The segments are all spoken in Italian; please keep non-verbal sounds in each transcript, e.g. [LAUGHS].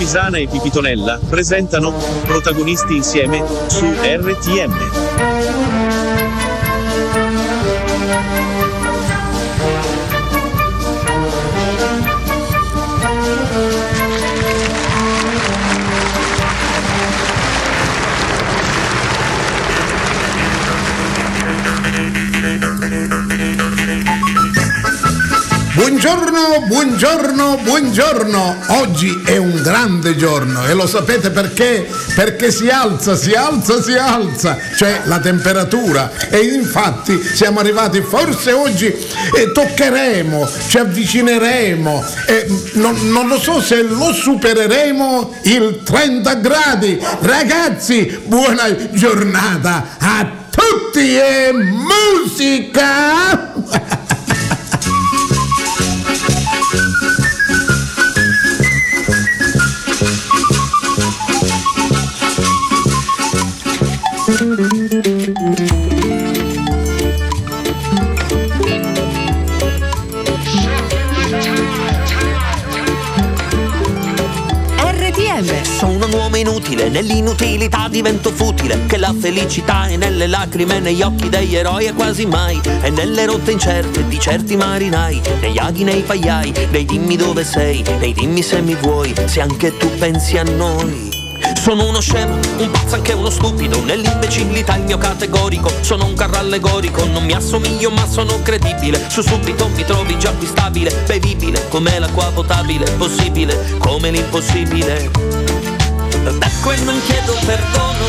Pisana e Pipitonella presentano Protagonisti insieme su RTM. Buongiorno, buongiorno, buongiorno. Oggi è un grande giorno e lo sapete perché? Perché si alza, si alza, si alza, cioè la temperatura. E infatti siamo arrivati, forse oggi eh, toccheremo, ci avvicineremo, eh, non, non lo so se lo supereremo il 30 gradi. Ragazzi, buona giornata a tutti e musica! Nell'inutilità divento futile Che la felicità è nelle lacrime, negli occhi degli eroi e quasi mai E nelle rotte incerte di certi marinai Negli aghi, nei pagliai, nei dimmi dove sei Nei dimmi se mi vuoi, se anche tu pensi a noi. Sono uno scemo, un pazzo anche uno stupido Nell'imbecillità il mio categorico Sono un carro allegorico Non mi assomiglio ma sono credibile. Su subito mi trovi già qui stabile Bevibile come l'acqua potabile Possibile come l'impossibile Becco e non chiedo perdono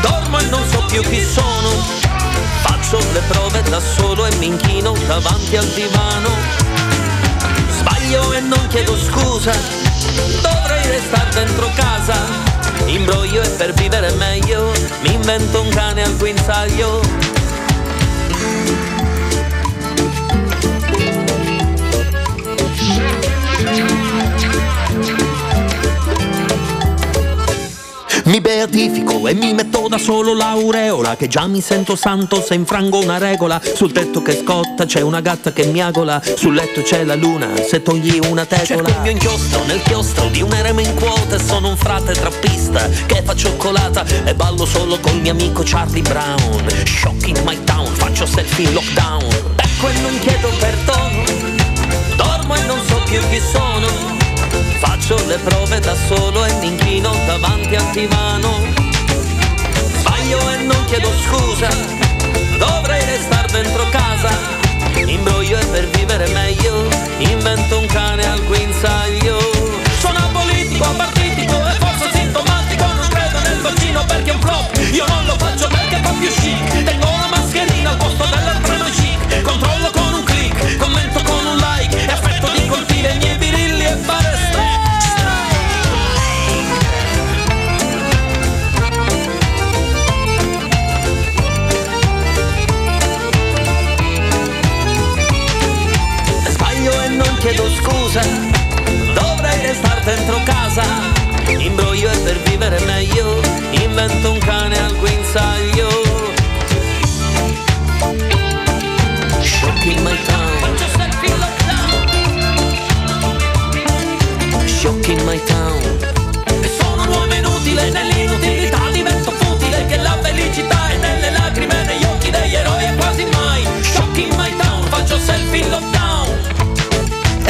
Dormo e non so più chi sono. Faccio le prove da solo e mi inchino davanti al divano. Sbaglio e non chiedo scusa Dovrei restare dentro casa. Imbroglio e per vivere meglio Mi invento un cane al guinzaglio Mi beatifico e mi metto da solo l'aureola Che già mi sento santo se infrango una regola. Sul tetto che scotta c'è una gatta che miagola Sul letto c'è la luna se togli una tegola. Cerco il mio inchiostro nel chiostro di un eremo in quota E sono un frate trappista che fa cioccolata E ballo solo col mio amico Charlie Brown. Shock in my town, faccio selfie in lockdown. Ecco e non chiedo perdono Dormo e non so più chi sono Faccio le prove da solo e mi inchino davanti al divano. Sbaglio e non chiedo scusa, dovrei restare dentro casa. Imbroglio e per vivere meglio, invento un cane al guinzaglio. Sono apolitico, apartitico e dentro casa. Imbroglio e per vivere meglio, invento un cane al guinzaglio.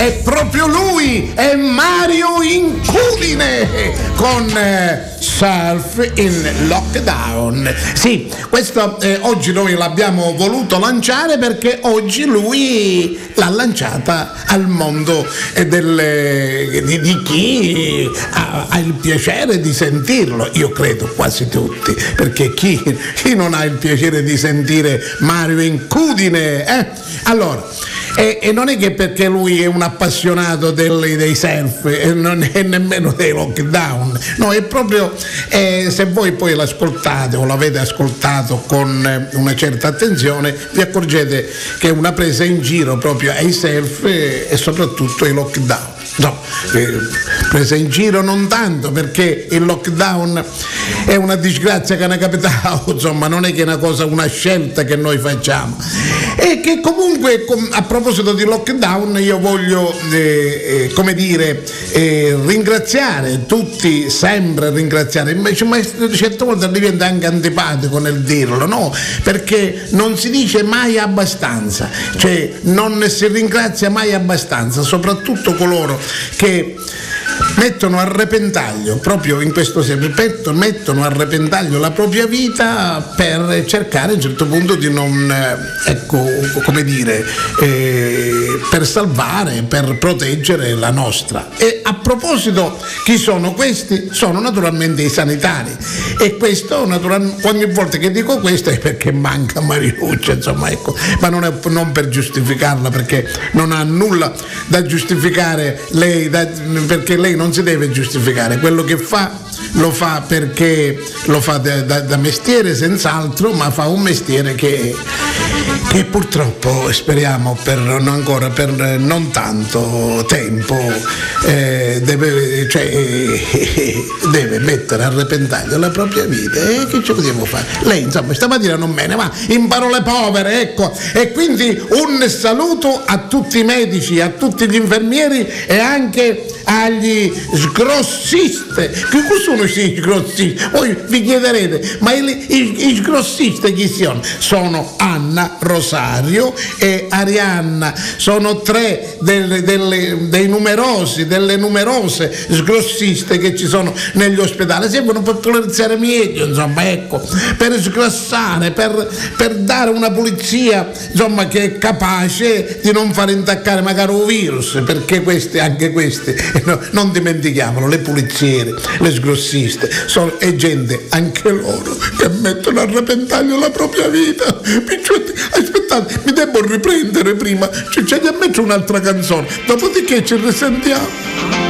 È proprio lui, è Mario Incudine con eh, Surf in Lockdown. Sì, questo eh, oggi noi l'abbiamo voluto lanciare perché oggi lui l'ha lanciata al mondo eh, del- di, di chi ha, ha il piacere di sentirlo. Io credo quasi tutti, perché chi, chi non ha il piacere di sentire Mario Incudine? eh? Allora, e, e non è che perché lui è un appassionato del- dei self e non è nemmeno dei lockdown, no, è proprio eh, se voi poi l'ascoltate o l'avete ascoltato con eh, una certa attenzione, vi accorgete che è una presa in giro proprio ai self e, e soprattutto ai lockdown. No, eh, presa in giro non tanto perché il lockdown è una disgrazia che ne è capitato, [LAUGHS] insomma non è che è una cosa, una scelta che noi facciamo. E che comunque a proposito di lockdown io voglio, eh, eh, come dire, eh, ringraziare tutti, sempre ringraziare, invece ma certe volte diventa anche antipatico nel dirlo, no? Perché non si dice mai abbastanza, cioè non si ringrazia mai abbastanza, soprattutto coloro che mettono a repentaglio, proprio in questo senso, mettono a repentaglio la propria vita per cercare a un certo punto di non, eh, ecco, come dire, eh, per salvare, per proteggere la nostra. E a proposito, chi sono questi? Sono naturalmente i sanitari. E questo, ogni volta che dico questo è perché manca Mariuccia, insomma, ecco, ma non, è, non per giustificarla, perché non ha nulla da giustificare lei, da, perché lei non si deve giustificare, quello che fa lo fa perché lo fa da, da, da mestiere senz'altro, ma fa un mestiere che, che purtroppo speriamo per non ancora per non tanto tempo eh, deve, cioè, deve, mettere a repentaglio la propria vita e che ci possiamo fare? Lei insomma stamattina non me ne va in parole povere ecco e quindi un saluto a tutti i medici, a tutti gli infermieri e anche agli sgrossisti. Sono questi sgrossisti? Voi vi chiederete, ma i, sgrossisti chi sono? Sono Anna, Rosario e Arianna. Sono tre delle, delle, dei numerosi, delle numerose sgrossiste che ci sono negli ospedali. Servono per polarizzare meglio, insomma, ecco, per sgrassare, per, per dare una pulizia, insomma, che è capace di non far intaccare magari un virus, perché questi, anche questi [LAUGHS] no, non dimentichiamolo, le puliziere, le sgrossiste, sono, è gente, anche loro, che mettono a repentaglio la propria vita. Picciotti, aspettate, mi devo riprendere prima, cioè, c'è da un'altra canzone, dopodiché ci risentiamo.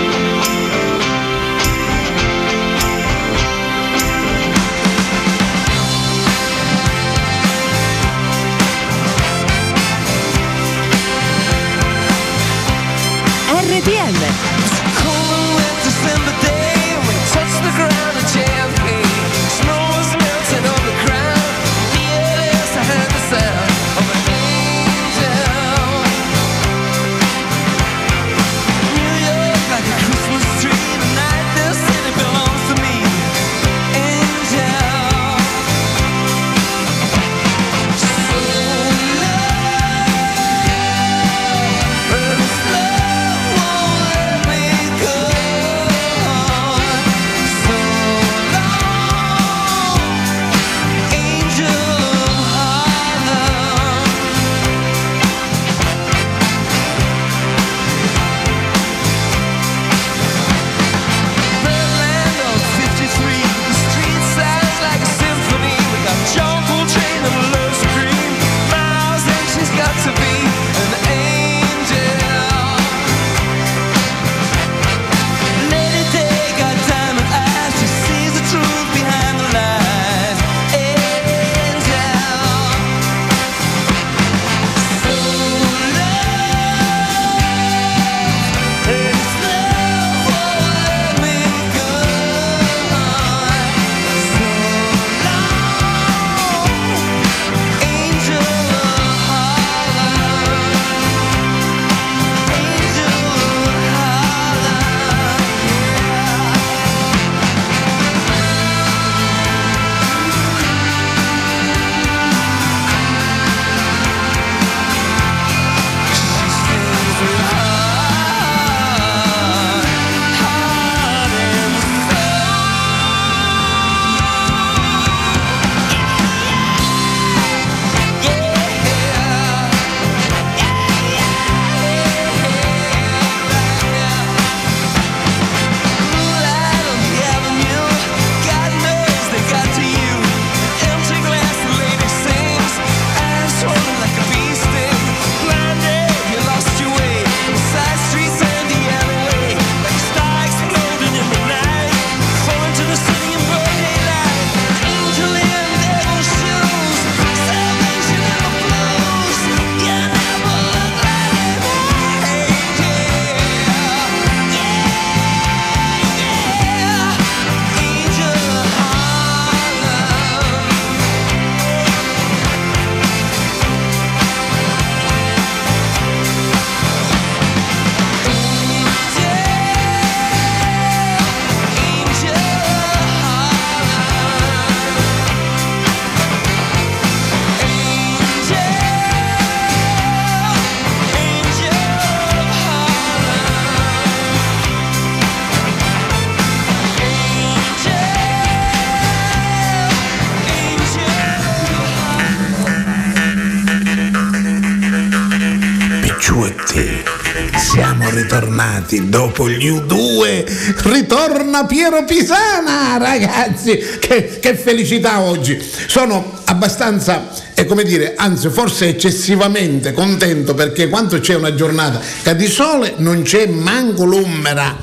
Siamo ritornati dopo gli U2, ritorna Piero Pisana, ragazzi, che, che felicità oggi. Sono abbastanza, eh, come dire, anzi forse eccessivamente contento perché quando c'è una giornata che di sole non c'è manco l'ombra,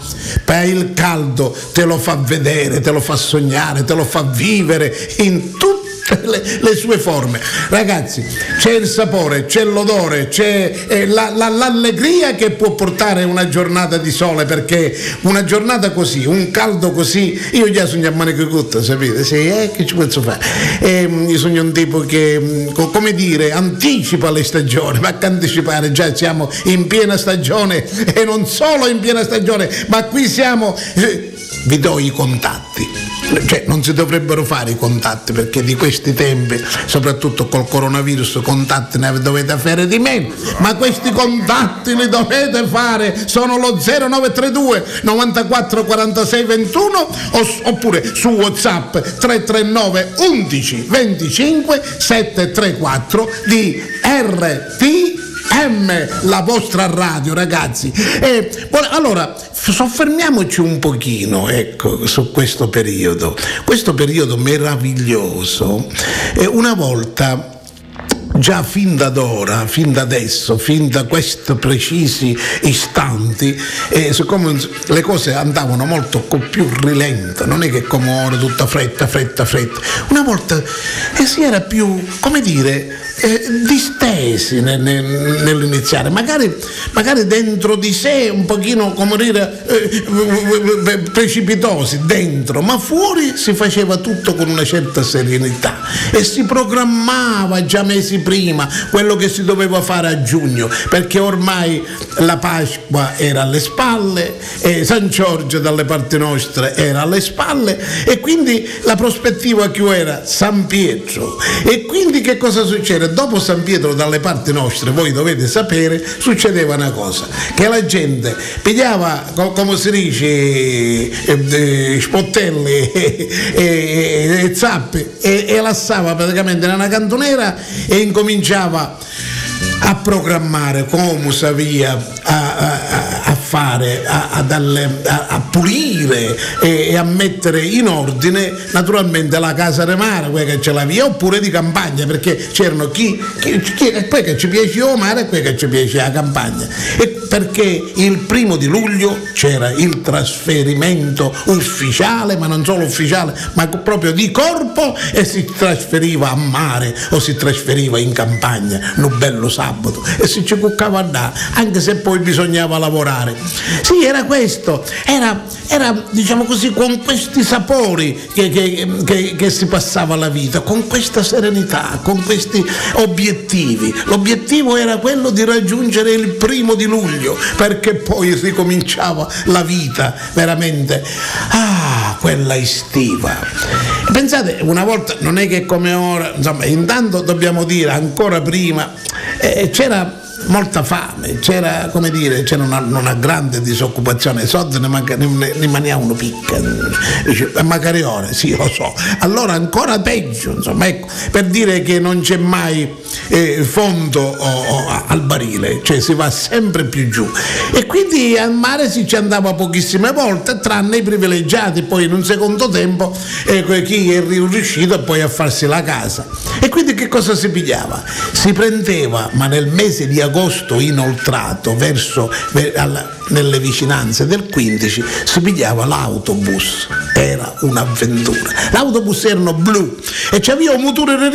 per il caldo te lo fa vedere, te lo fa sognare, te lo fa vivere in tutte [LAUGHS] le, le sue forme. Ragazzi, c'è il sapore, c'è l'odore, c'è eh, la- la- l'allegria che può portare una giornata di sole perché una giornata così, un caldo così, io già sogno a manico corto, sapete? Sì, eh, che ci posso fare? Ehm, io sogno un tipo che, mm, co- come dire, anticipa le stagioni, ma che anticipare? Già siamo in piena stagione e non solo in piena stagione, ma qui siamo... eh, vi do i contatti. Cioè, non si dovrebbero fare i contatti perché di questi tempi, soprattutto col coronavirus, contatti ne dovete fare di meno, ma questi contatti li dovete fare, sono lo 0932 94 46 21 oss- oppure su WhatsApp 339 11 25 734 di RT M, la vostra radio, ragazzi. E, allora, soffermiamoci un pochino, ecco, su questo periodo. Questo periodo meraviglioso. E una volta già fin da ora, fin da adesso, fin da questi precisi istanti, eh, siccome le cose andavano molto più rilento, non è che come ora tutta fretta, fretta, fretta, una volta eh, si era più, come dire, eh, distesi nel- nel- nell'iniziare, magari, magari dentro di sé un pochino, come dire, eh, precipitosi dentro, ma fuori si faceva tutto con una certa serenità e si programmava già mesi prima quello che si doveva fare a giugno, perché ormai la Pasqua era alle spalle, San Giorgio dalle parti nostre era alle spalle e quindi la prospettiva che era San Pietro. E quindi che cosa succede? Dopo San Pietro dalle parti nostre, voi dovete sapere, succedeva una cosa, che la gente pigliava, co- come si dice, eh, eh, spottelli [LAUGHS] e, zappe e, e lassava praticamente nella cantonera e incominciava a programmare come savia a, a- a fare, a, a dalle- a- a pulire e, e a mettere in ordine naturalmente la casa di mare, quella che ce la via, oppure di campagna, perché c'erano chi, chi, chi poi che ci piaceva il mare e poi che ci piaceva la campagna. E perché il primo di luglio c'era il trasferimento ufficiale, ma non solo ufficiale, ma proprio di corpo e si trasferiva a mare o si trasferiva in campagna, un bello sabato e si ci cuccava a andare, anche se poi bisognava lavorare. Sì, era questo, era, era diciamo così con questi sapori che, che- che- che si passava la vita, con questa serenità, con questi obiettivi. L'obiettivo era quello di raggiungere il primo di luglio, perché poi ricominciava la vita veramente, ah, quella estiva. Pensate, una volta, non è che come ora, insomma, intanto dobbiamo dire ancora prima, eh, c'era molta fame, c'era come dire, c'era una, una grande disoccupazione, i soldi ne, manca, ne, ne rimanevano picca, dice, "Eh, magari ora, sì lo so, allora ancora peggio, insomma, ecco, per dire che non c'è mai eh, fondo o- o al barile, cioè si va sempre più giù e quindi al mare si ci andava pochissime volte, tranne i privilegiati, poi in un secondo tempo eh, chi è riuscito poi a farsi la casa. E quindi che cosa si pigliava? Si prendeva, ma nel mese di agosto inoltrato, verso, ver- alla- nelle vicinanze del 15, si pigliava l'autobus. Era un'avventura. L'autobus erano blu e c'aveva un motore di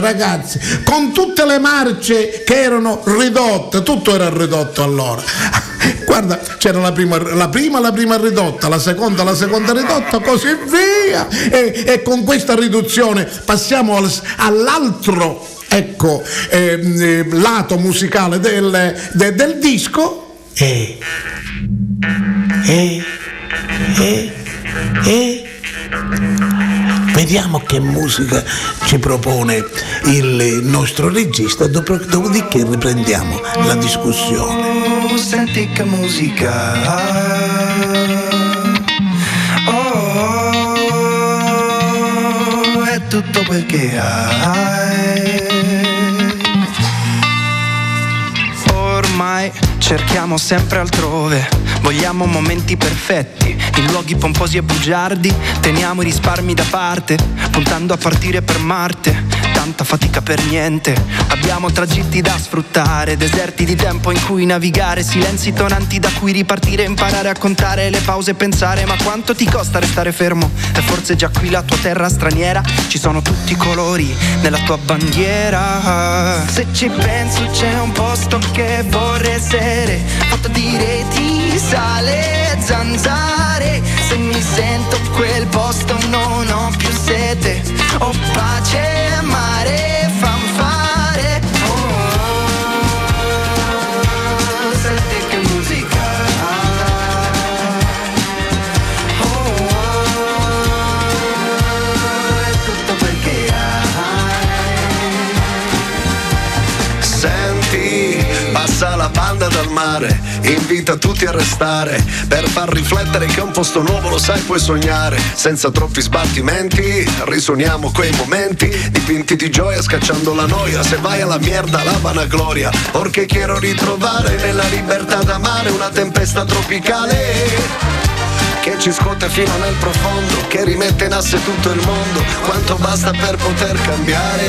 ragazzi, con tutte le marce che erano ridotte, tutto era ridotto allora. [LAUGHS] Guarda, c'era la prima, la prima, la prima ridotta, la seconda, la seconda ridotta, così via. E, e con questa riduzione passiamo al- all'altro ecco, ehm, eh, lato musicale del, de- del disco. E, e, e, e, Vediamo che musica ci propone il nostro regista, dopo- dopodiché riprendiamo la discussione. Oh, senti che musica Oh, è tutto quel che hai cerchiamo sempre altrove. Vogliamo momenti perfetti, in luoghi pomposi e bugiardi. Teniamo i risparmi da parte, puntando a partire per Marte. Tanta fatica per niente. Abbiamo tragitti da sfruttare, deserti di tempo in cui navigare, silenzi tonanti da cui ripartire, imparare a contare le pause e pensare. Ma quanto ti costa restare fermo? E forse già qui la tua terra straniera. Ci sono tutti i colori nella tua bandiera. Se ci penso c'è un posto che vorrei essere, fatto di reti, sale, zanzare. Se mi sento in quel posto non ho più sete, ho pace, mare, fanfare. Oh, senti che musica. Oh, è tutto perché Senti, passa la banda dal mare, invita tutti a restare per far riflettere che un posto nuovo lo sai puoi sognare, senza troppi sbattimenti, risuoniamo quei momenti dipinti di gioia scacciando la noia, se vai alla merda la vanagloria, perché quiero ritrovare nella libertà d'amare una tempesta tropicale che ci scuote fino nel profondo, che rimette in asse tutto il mondo, quanto basta per poter cambiare.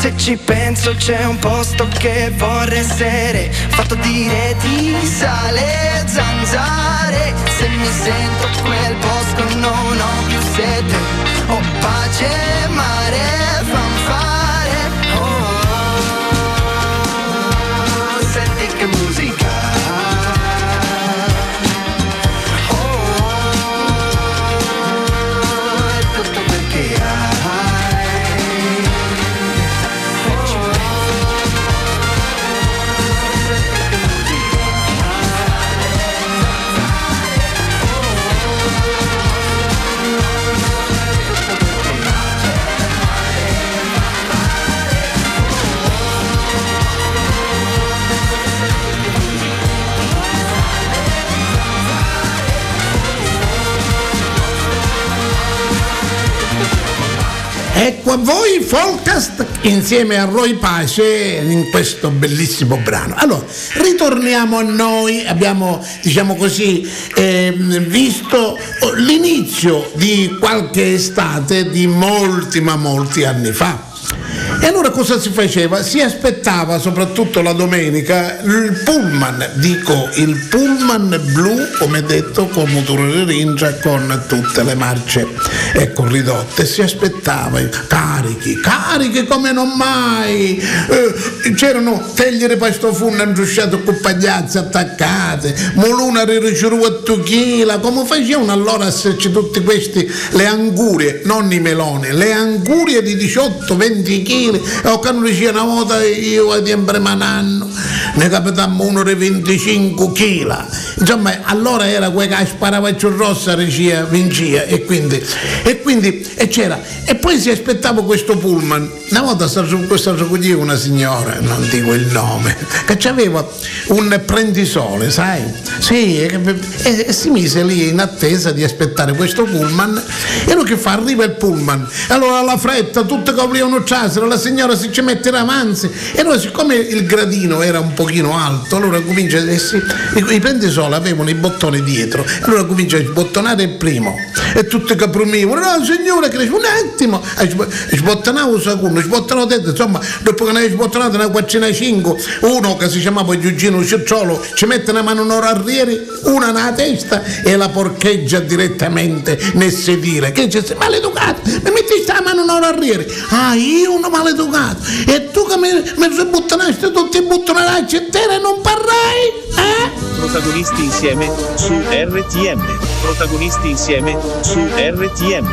Se ci penso c'è un posto che vorrei essere Fatto di reti, sale, zanzare. Se mi sento quel posto non ho più sete Ho pace, mare, fanfare Oh, che musica a voi Folcast insieme a Roy Pace in questo bellissimo brano. Allora, ritorniamo a noi, abbiamo diciamo così ehm, visto l'inizio di qualche estate di molti ma molti anni fa. E allora cosa si faceva? Si aspettava soprattutto la domenica il pullman, dico il pullman blu, come detto, con motore rincia con tutte le marce ecco, ridotte. Si aspettava carichi, carichi come non mai. Eh, c'erano tegliere questo funno andrusciato con pagliazze attaccate, moluna ricevuta a 8 kg, come facevano allora a esserci tutti questi, le angurie, non i meloni, le angurie di 18-20 kg, Brasile, o Cano Lucia Namoda e io ad Embre Mananno ne capitammo uno di 25 kg. Insomma, allora era quel che sparava più rossa regia vincia e quindi, e quindi e c'era. E poi si aspettava questo pullman. Una volta stava questa raccoglieva una signora, non dico il nome, che aveva un prendisole, sai? Sì, e, e- e si mise lì in attesa di aspettare questo pullman. E lui che fa? Arriva il pullman. Allora alla fretta, tutte coprivano trasera, la signora si ci mette davanti. E allora siccome il gradino era un pochino alto, allora comincia eh sì, i, i prendisole avevano i bottoni dietro. Allora comincia a sbottonare il primo. E tutti caprumivano, no signora, che un attimo. Sb- sbottonavo un secondo, sbottonavo dentro, insomma, dopo che ne hai sbottonato una quattro cinque, uno che si chiamava Giugino Cicciolo ci mette una mano nella arriere, una nella testa e la porcheggia direttamente nel sedile. Che dice, maleducato, mi metti sta mano nella arriere. Ah, io uno maleducato. E tu che mi, mi sbottonaste tutti i buttonaracci ne non parrai? Eh? Protagonisti insieme su RTM. Protagonisti insieme su RTM.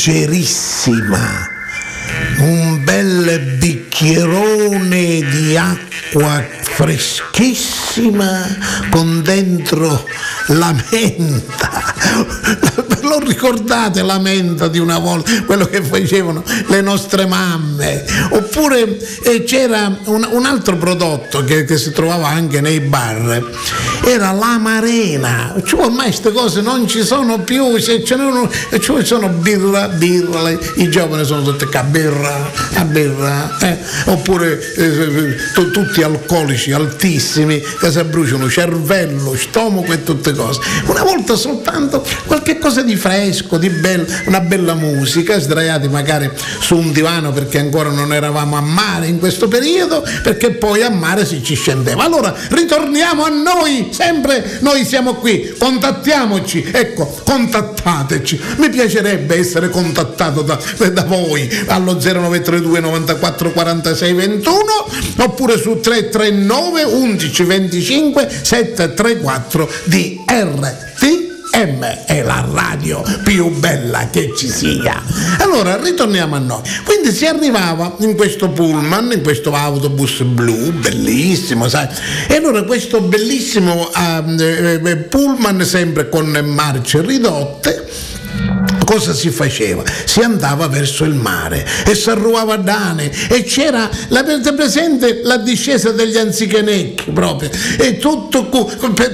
Leggerissima, un bel bicchierone di acqua freschissima con dentro la menta. Lo ricordate la menta di una volta, quello che facevano le nostre mamme? Oppure eh, c'era un, un altro prodotto che, che si trovava anche nei bar, era l'amarena. Cioè, ormai queste cose non ci sono più, se ce n'erano, cioè sono birra, birra, le- i giovani sono tutti a birra, a birra, eh. oppure eh, tu- tutti alcolici altissimi che si bruciano cervello, stomaco e tutte cose. Una volta soltanto qualche cosa di fresco, di bello, una bella musica, sdraiati magari su un divano perché ancora non eravamo a mare in questo periodo, perché poi a mare si ci scendeva. Allora ritorniamo a noi, sempre noi siamo qui, contattiamoci, ecco, contattateci. Mi piacerebbe essere contattato da, da voi allo 0932 94 46 21 oppure su 339 11 25 734 di RTM è la radio più bella che ci sia. Allora ritorniamo a noi. Quindi si arrivava in questo pullman, in questo autobus blu, bellissimo, sai. E allora questo bellissimo ehm, eh, pullman sempre con marce ridotte cosa si faceva? Si andava verso il mare e si arruava Dane e c'era, l'avete presente la discesa degli anzichenecchi proprio, e tutto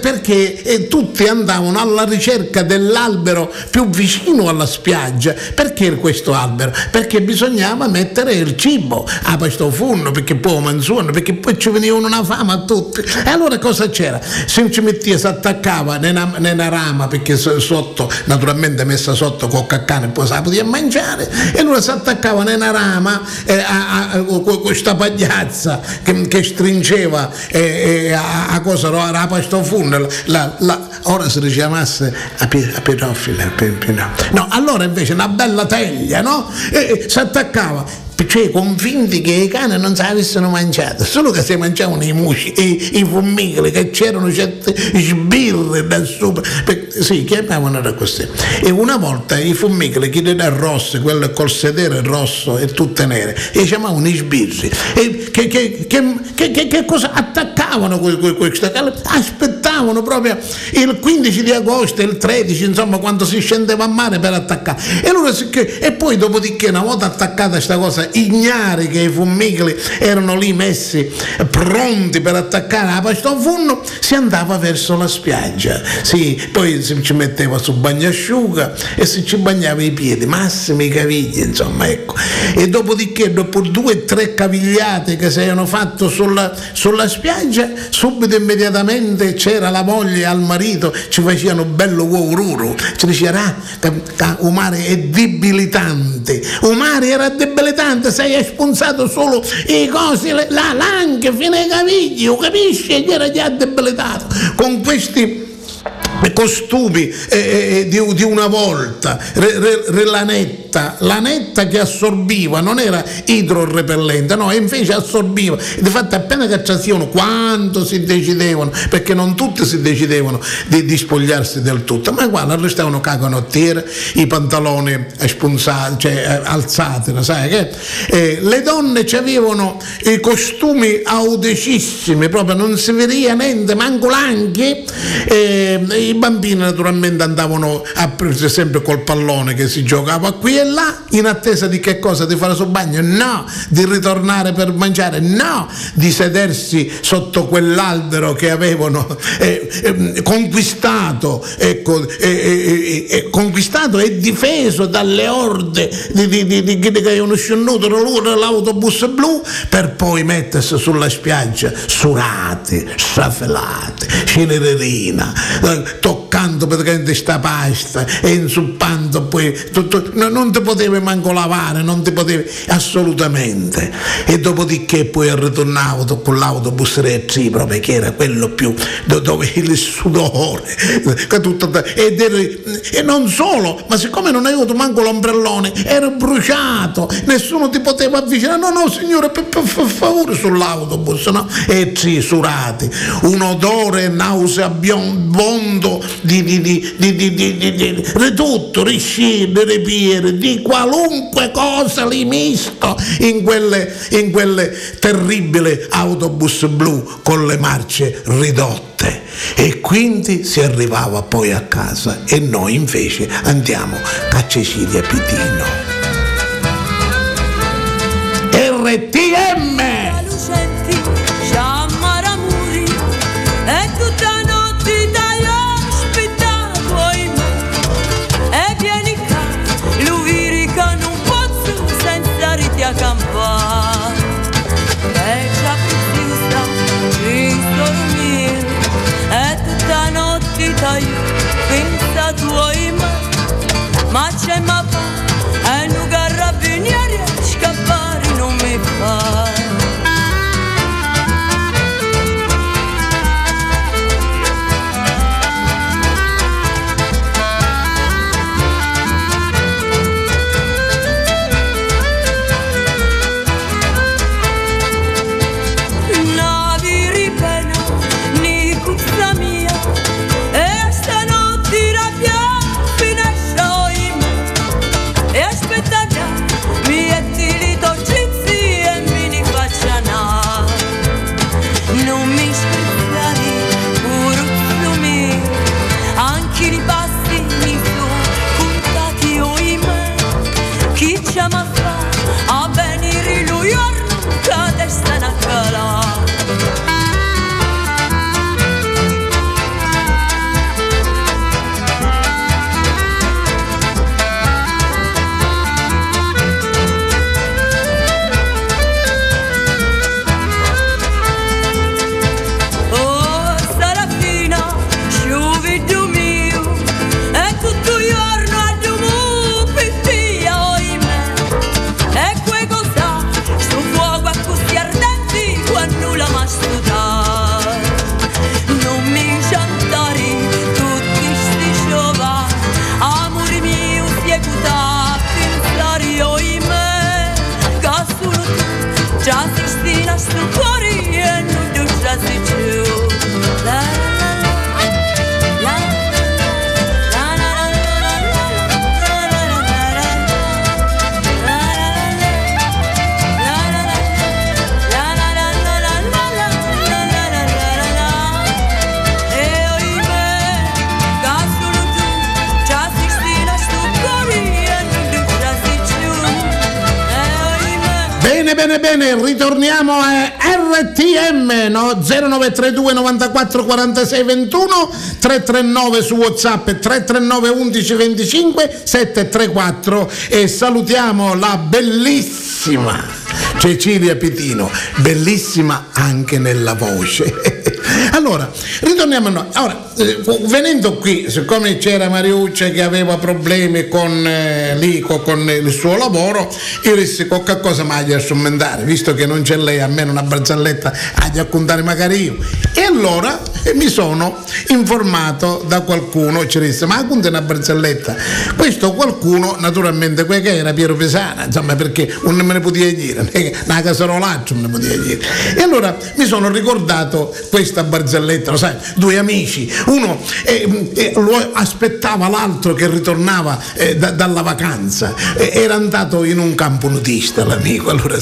perché e tutti andavano alla ricerca dell'albero più vicino alla spiaggia. Perché questo albero? Perché bisognava mettere il cibo a questo funno, perché poi manzuono, perché poi ci veniva una fama a tutti. E allora cosa c'era? Se ci metteva, si attaccava nella, rama, perché so- sotto, naturalmente messa sotto con caccane, poi se la poteva mangiare, e allora si attaccava nella rama eh, a, a- con questa pagliazza che, che stringeva eh, eh, a, a cosa, no? a questo funno, la- la- ora si chiamasse a, a pedofila, a. No, allora invece una bella teglia, no? E, e si attaccava cioè convinti che i cani non si avessero mangiato, solo che si mangiavano i musci, i, i fumicoli, che c'erano certe sbirre da sopra, perché, sì, chiamavano da così. E una volta i fumicoli, chi era rosso, quello col sedere rosso e tutte nere, e chiamavano i sbirri, e che, che, che, che, cosa attaccavano que- que- questa cala? Aspettavano proprio il 15 di agosto, il 13, insomma, quando si scendeva a mare per attaccare. E, allora, si- e poi dopodiché, una volta attaccata questa cosa, ignari che i fumicoli erano lì messi pronti per attaccare a questo funno, si andava verso la spiaggia. Sì, poi si ci metteva su bagnasciuga e si ci bagnava i piedi, massimi cavigli, insomma, ecco. E dopodiché, dopo due o tre cavigliate che si erano fatte sulla, sulla spiaggia, subito immediatamente c'era la moglie al marito, ci facevano bello uoruro, ci diceva, ah, ca- ca- un mare è debilitante, un mare era debilitante, sei espunzato solo i cosi, la lanche fino ai cavigli, capisci? Ed era già debilitato. Con questi costumi eh, eh, di, di una volta, re- re- re- la netta, la netta che assorbiva, non era idrorepellente, no, invece assorbiva. Difatti appena che c'erano quanto si decidevano, perché non tutti si decidevano di, di spogliarsi del tutto, ma guarda, restavano cagonottiere, i pantaloni spunzati, cioè eh, alzati, sai che? Eh, le donne avevano i costumi audacissimi, proprio non si vedeva niente, manco l'anche. Eh, I bambini naturalmente andavano a prendere sempre col pallone che si giocava qui e là, in attesa di che cosa? Di fare sul bagno? No, di ritornare per mangiare? No, di sedersi sotto quell'albero che avevano eh, eh, conquistato, ecco, eh, eh, eh, conquistato e difeso dalle orde di, di, di, di, che avevano scenduto l'autobus blu per poi mettersi sulla spiaggia surati, strafelati, cenererina, eh, toccando praticamente sta pasta e inzuppando poi tutto, no, non ti potevi manco lavare, non ti potevi assolutamente. E dopodiché poi ritornavo con l'autobus retro che era quello più do- dove il sudore e non solo, ma siccome non hai avuto manco l'ombrellone, ero bruciato, nessuno ti poteva avvicinare. No, no, signore, per, per- per favore sull'autobus, no? E sì, surati, un odore nauseabondo di, di, di, di, di, di, di, di, di tutto, riscinde, ripiere, di qualunque cosa lì misto in quelle, in quelle terribili autobus blu con le marce ridotte. E quindi si arrivava poi a casa e noi invece andiamo a Cecilia Pitino. RTM! 0932 94 46 21, 339 su WhatsApp, 339 11 25 734 e salutiamo la bellissima Cecilia Pitino, bellissima anche nella voce. [LAUGHS] Allora, ritorniamo a noi. Ora, eh, venendo qui, siccome c'era Mariuccia che aveva problemi con eh, Lico, con il suo lavoro, io dissi qualche cosa mi agli a sommentare, visto che non c'è lei, almeno una barzelletta agli a contare magari io. E allora eh, mi sono informato da qualcuno ci disse, ma conta una barzelletta. Questo qualcuno, naturalmente, quel che era Piero Pesana, insomma, perché non me ne poteva dire, che una caserolaccia non ne poteva dire. E allora mi sono ricordato questa barzelletta, lo sai, due amici, uno eh, eh, lo aspettava l'altro che ritornava eh, da- dalla vacanza, Eh, era andato in un campo nudista l'amico, allora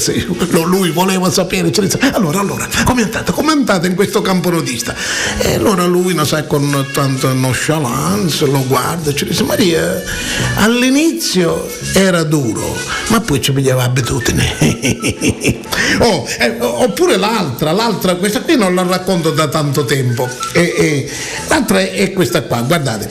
lo- lui voleva sapere, ci disse, allora, allora, come è andato? Come è andato in questo campo nudista? E allora lui, non sai, con tanta nonchalance lo guarda ci dice, Maria, all'inizio era duro, ma poi ci pigliava abitudine. [LAUGHS] Oh, eh, oppure l'altra, l'altra, questa qui non la racconto da tanto tempo. E- e l'altra è, è questa qua, guardate.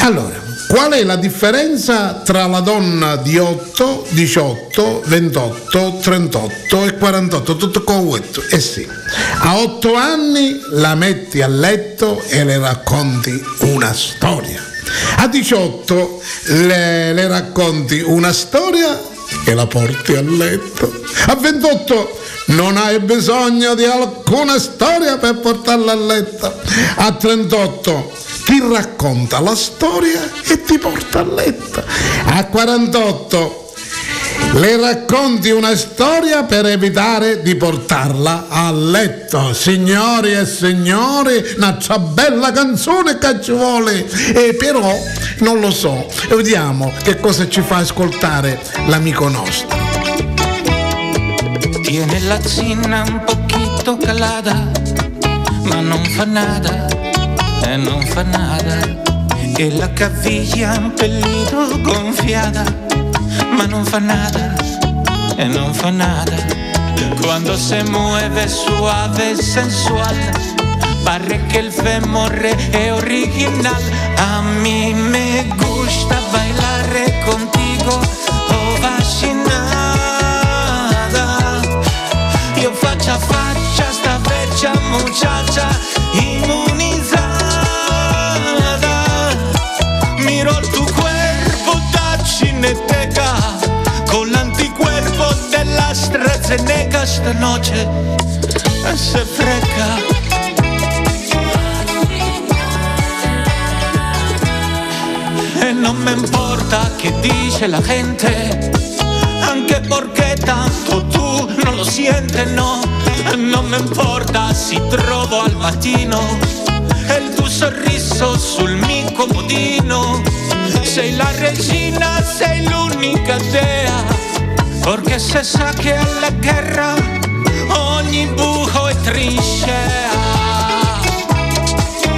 Allora, qual è la differenza tra la donna di 8, 18, 28, 38 e 48? Tutto con? Eh sì, a 8 anni la metti a letto e le racconti una storia. A 18 le, le racconti una storia e la porti a letto. A 28 non hai bisogno di alcuna storia per portarla a letto. A 38 ti racconta la storia e ti porta a letto. A 48 le racconti una storia per evitare di portarla a letto. Signori e signori, una bella canzone che ci vuole. E però non lo so, vediamo che cosa ci fa ascoltare l'amico nostro. Tiene la zinna un poquito calada, ma non fa nada, e non fa nada. E la caviglia un pelito gonfiada, ma non fa nada, e non fa nada. Cuando se mueve suave sensual, pare que el femore è original. A mí me gusta bailar contigo, oh fascinada. Io faccia a faccia sta vecchia muchacha inmunizada. Esta noche se freca. E non me importa che dice la gente, anche perché tanto tu non lo siente, no. Non me importa se trovo al mattino il tuo sorriso sul mio comodino. Sei la regina, sei l'unica dea, perché se sa che alla guerra ogni buco è trincea.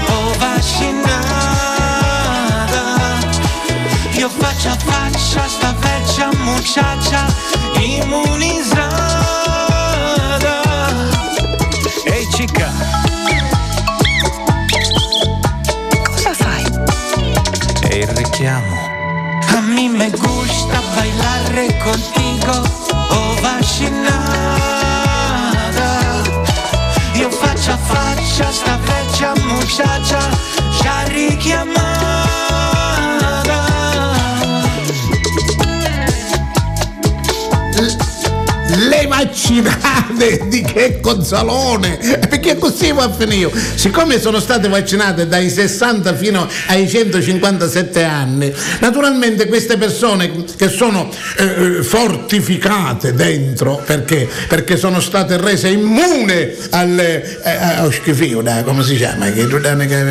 Oh, vaccinata io faccia a faccia sta vecchia muchacha immunizzata Ehi chica Cosa fai? È il richiamo A mí me gusta bailar contigo sta vecchia muchacha Già richiamata Le vaccinate [LAUGHS] di che consolone! Perché così va a finire. Siccome sono state vaccinate dai 60 fino ai 157 anni, naturalmente queste persone che sono eh, fortificate dentro perché, perché sono state rese immune alle eh, allo schifio, dai, come si chiama?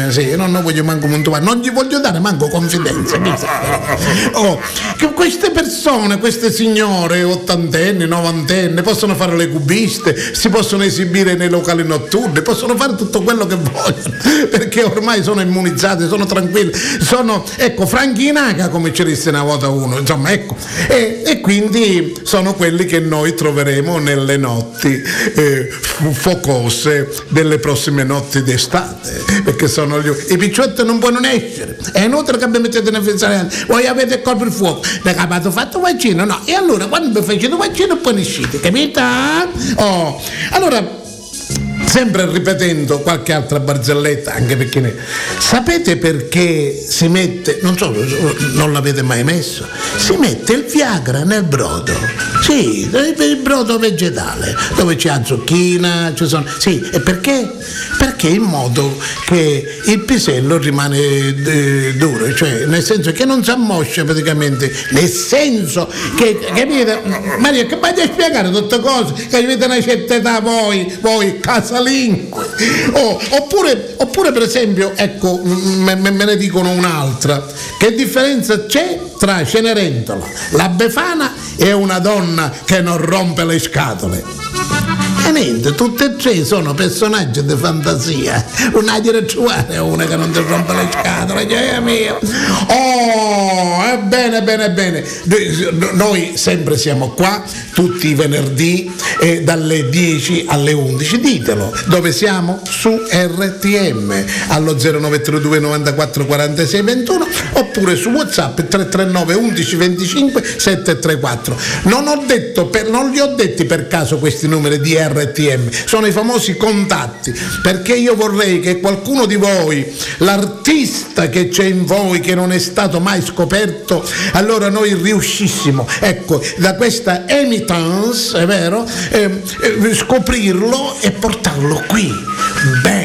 Sì, non voglio manco montare, non gli voglio dare manco confidenza. Oh, queste persone, queste signore ottantenni, novantenni, poi possono fare le cubiste, si possono esibire nei locali notturni, possono fare tutto quello che vogliono, [LAUGHS] perché ormai sono immunizzati, sono tranquilli, sono, ecco, franchinaga come ci disse una volta uno, insomma, ecco, e, e quindi sono quelli che noi troveremo nelle notti eh, focose delle prossime notti d'estate, perché sono gli, i picciotti non possono essere, è inutile che mi mettete nel pensare, voi avete il corpo il fuoco, che avete fatto vaccino, no, e allora quando vi facete vaccino poi ne uscite, capito? Oh, allora sempre ripetendo qualche altra barzelletta, anche perché ne... sapete perché si mette, non so, non l'avete mai messo, si mette il Viagra nel brodo, sì, il brodo vegetale, dove c'è la zucchina, ci sono, sì, e perché? Perché in modo che il pisello rimane eh, duro, cioè nel senso che non si ammoscia praticamente, nel senso che, capite, Maria, che vai a spiegare tutte cose, che avete una certa età voi, voi casalingue, Oh, oppure, oppure per esempio, ecco, me, me- ne dicono un'altra, che differenza c'è tra Cenerentola, la Befana e una donna che non rompe le scatole? E niente, tutte e tre sono personaggi di fantasia. Una direttuale e una che non ti rompe le scatole, Dio mio. Oh, è bene, bene, bene. Noi sempre siamo qua, tutti i venerdì, eh, dalle 10 alle 11. Ditelo, dove siamo? Su RTM, allo 0932 94 46 21, oppure su WhatsApp 339 11 25 734. Non, ho detto per- non li ho detti per caso questi numeri di RTM, sono i famosi contatti, perché io vorrei che qualcuno di voi, l'artista che c'è in voi, che non è stato mai scoperto, allora noi riuscissimo, ecco, da questa emittance, è vero, eh, eh, scoprirlo e portarlo qui, qua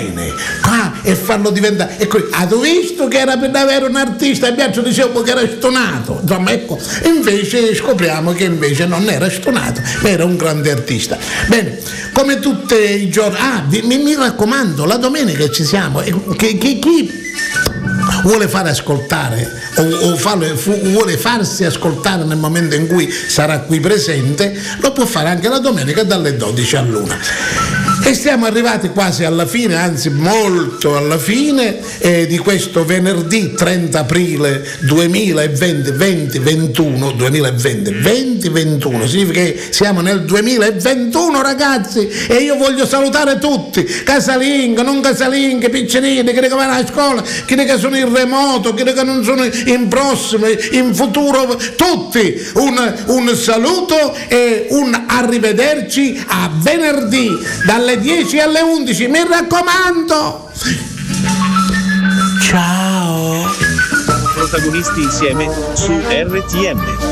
e farlo diventare. Ecco, hai visto che era per avere un artista e Biagio dicevo che era stonato, insomma, ecco, invece scopriamo che invece non era stonato, ma era un grande artista. Bene, come tutti i giorni, ah, mi, mi raccomando, la domenica ci siamo, che, che- chi vuole fare ascoltare o, o farlo- fu- vuole farsi ascoltare nel momento in cui sarà qui presente, lo può fare anche la domenica dalle 12 all'una. E siamo arrivati quasi alla fine, anzi molto alla fine eh, di questo venerdì 30 aprile 2020, 20, 21, 2020, 20, 21, significa che siamo nel 2021 ragazzi e io voglio salutare tutti, casalinghe, non casalinghe, piccinini, quelli che vanno a scuola, quelli che sono in remoto, quelli che non sono in prossimo, in futuro, tutti. Un, un saluto e un arrivederci a venerdì dalle 10 alle 11, mi raccomando! Ciao! Protagonisti insieme su RTM.